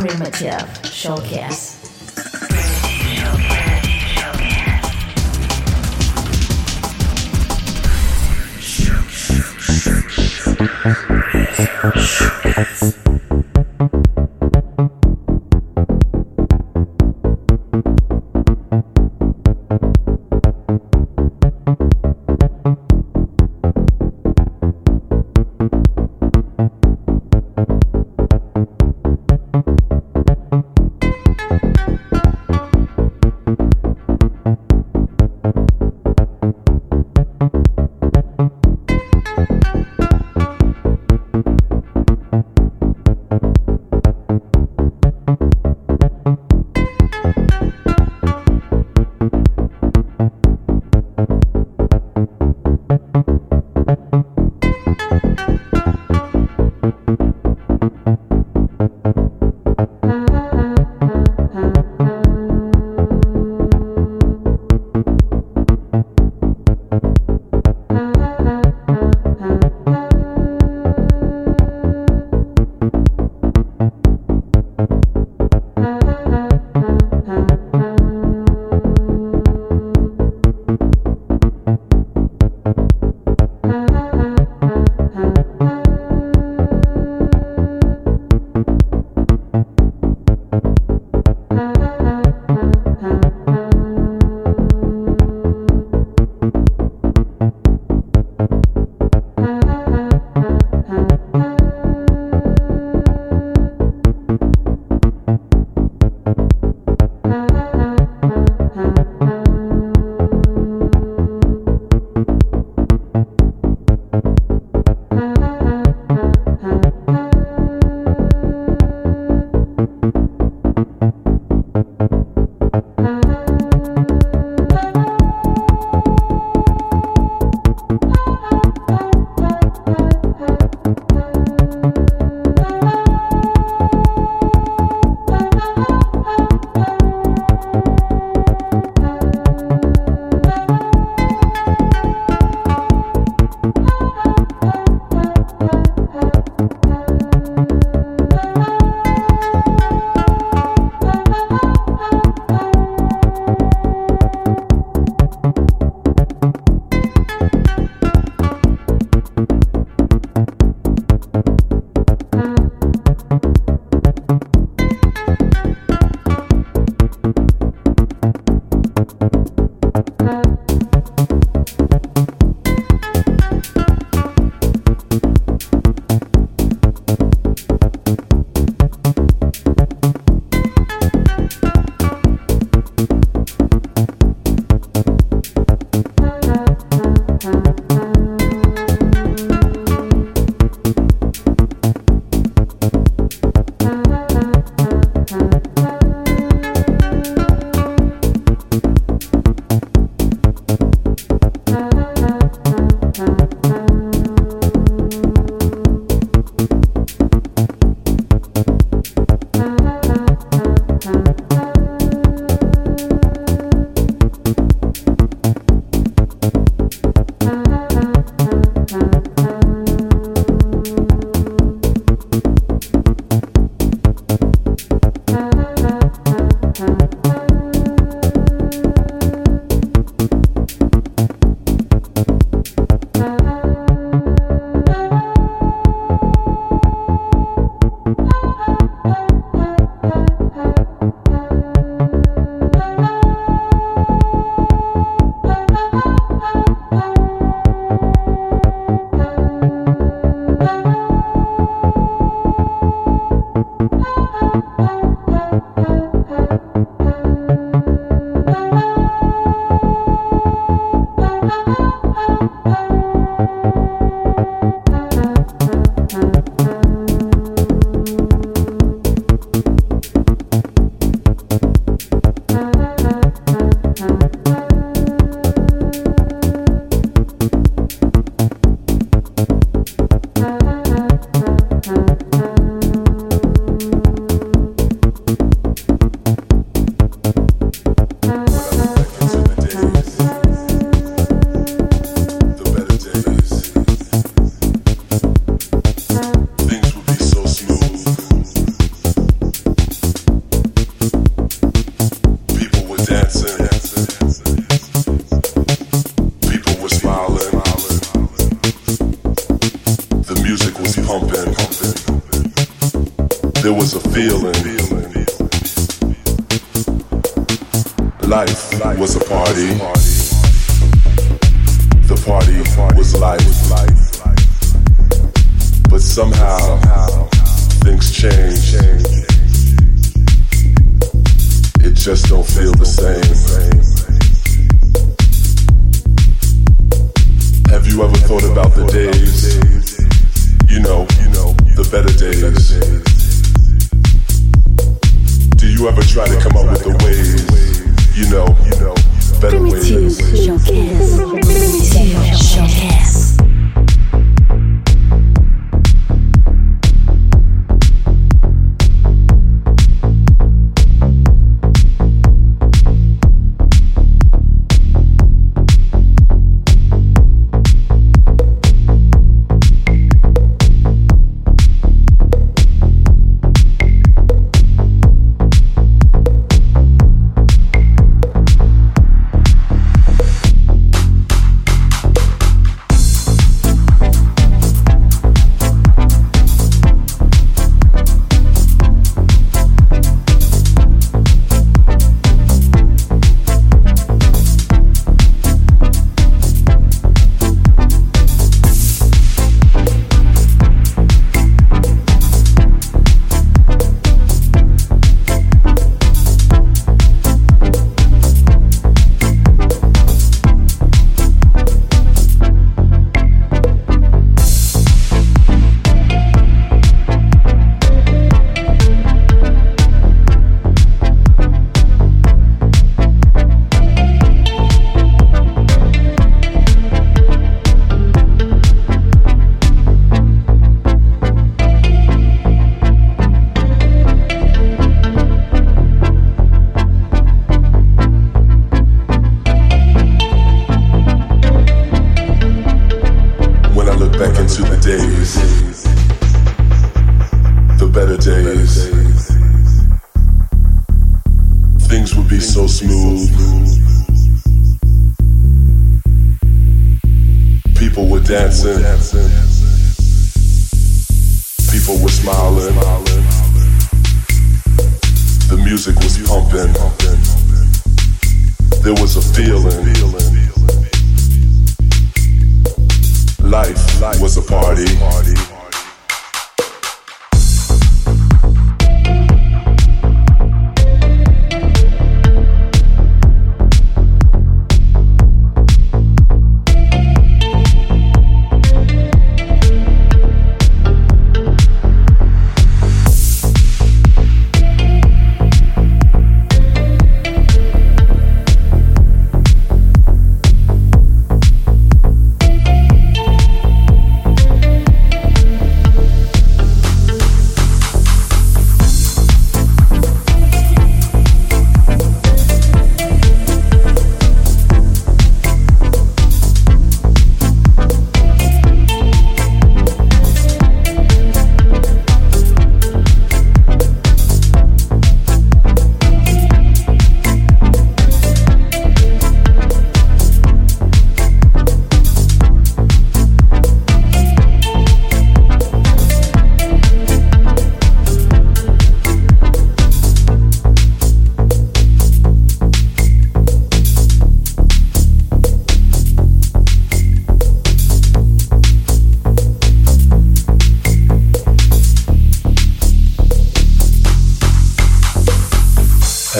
Primitive Showcase. Showcase.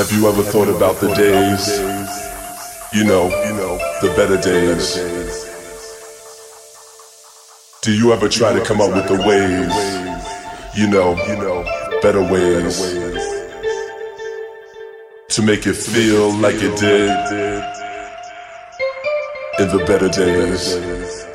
Have you ever thought about the days, you know, the better days? Do you ever try to come up with the ways, you know, better ways to make it feel like it did in the better days?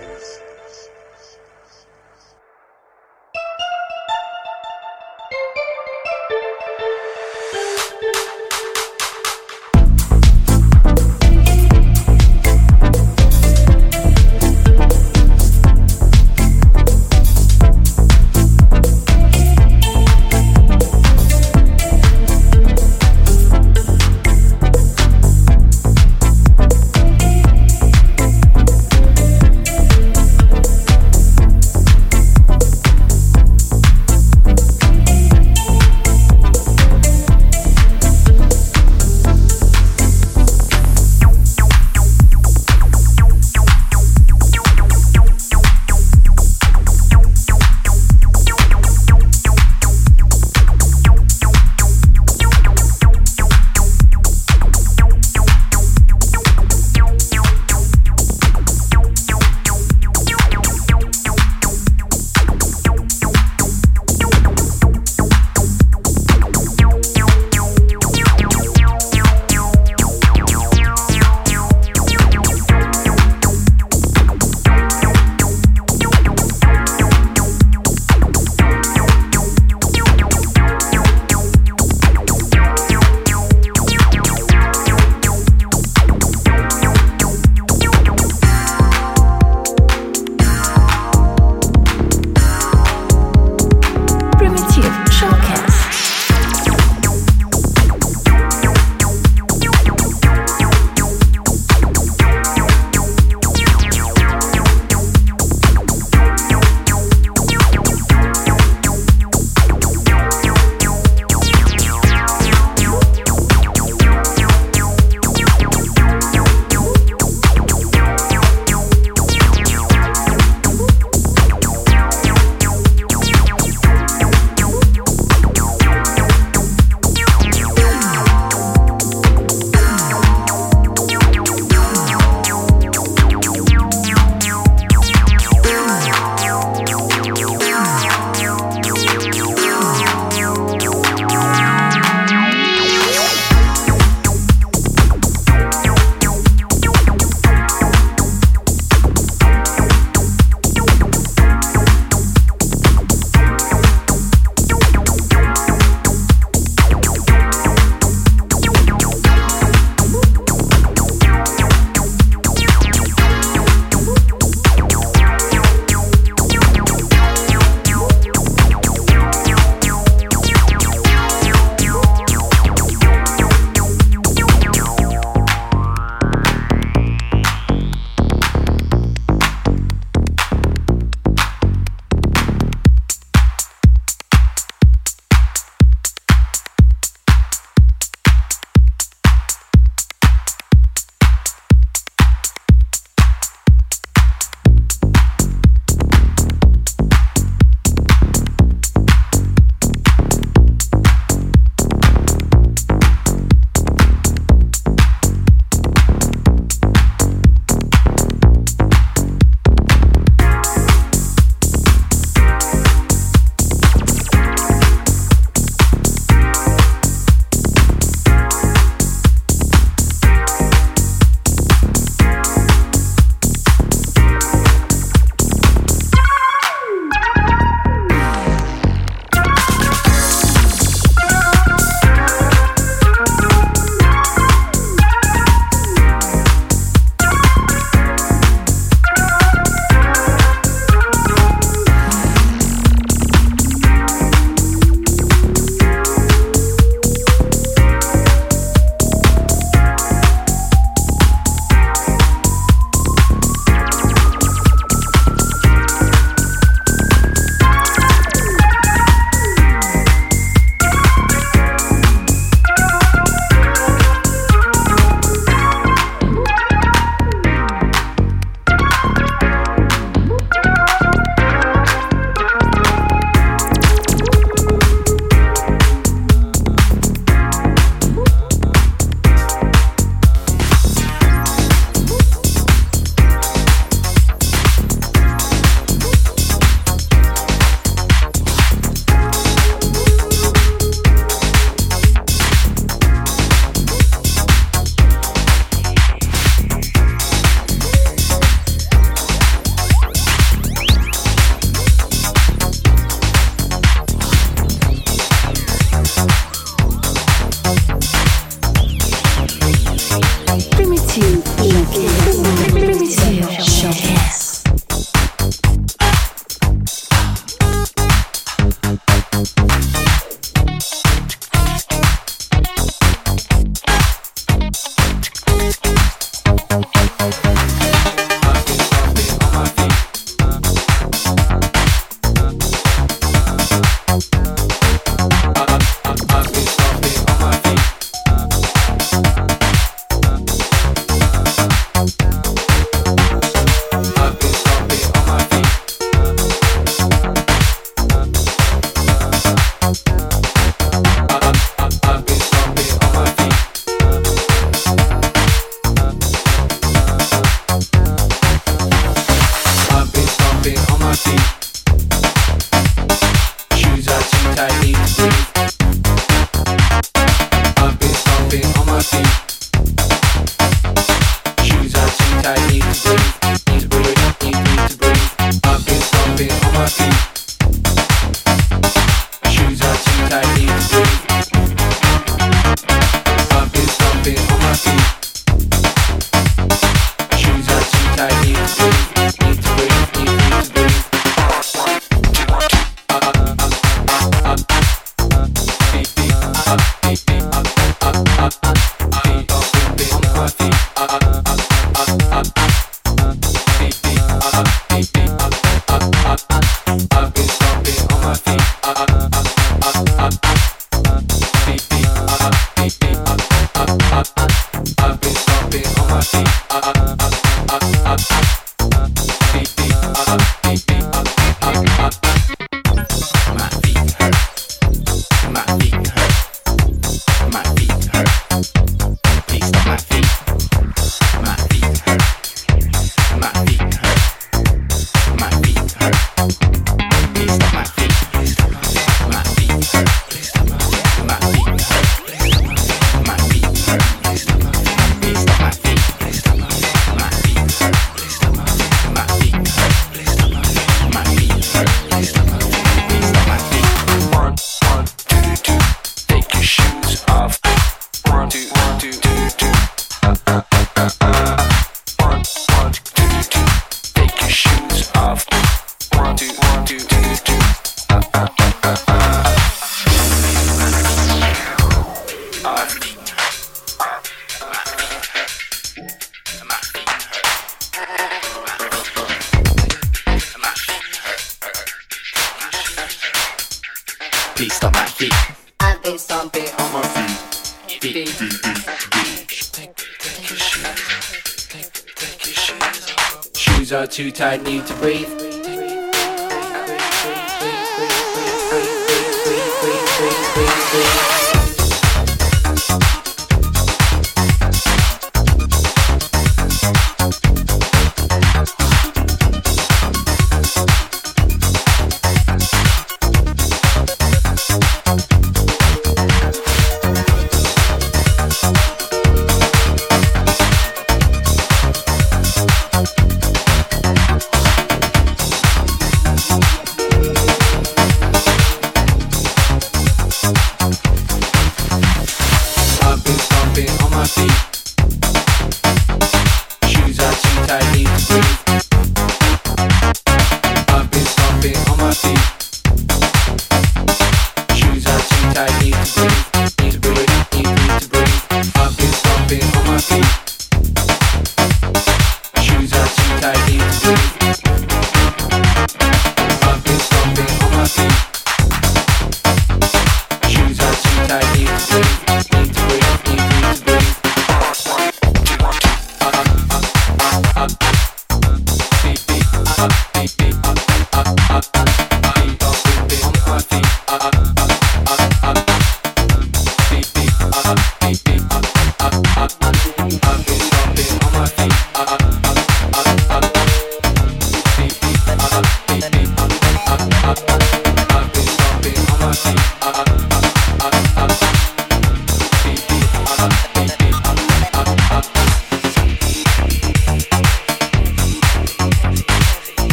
Breathe.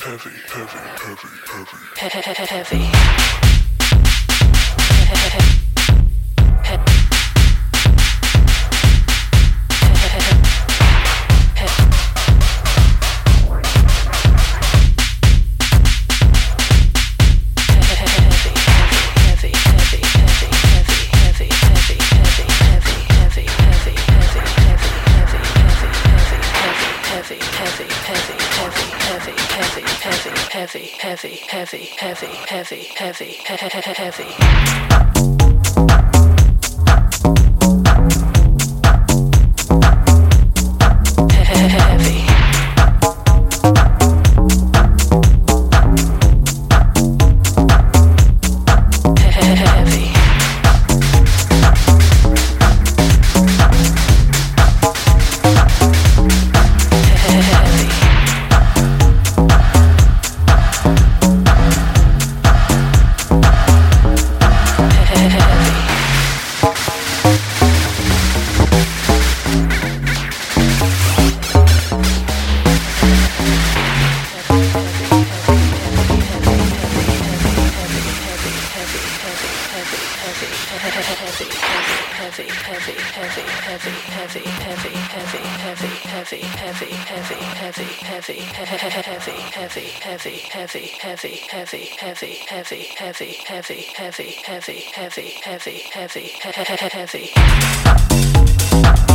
heavy, heavy, heavy, heavy, heavy, heavy. heavy, heavy, heavy. heavy, heavy, heavy, heavy, heavy, heavy, heavy, heavy, heavy, heavy.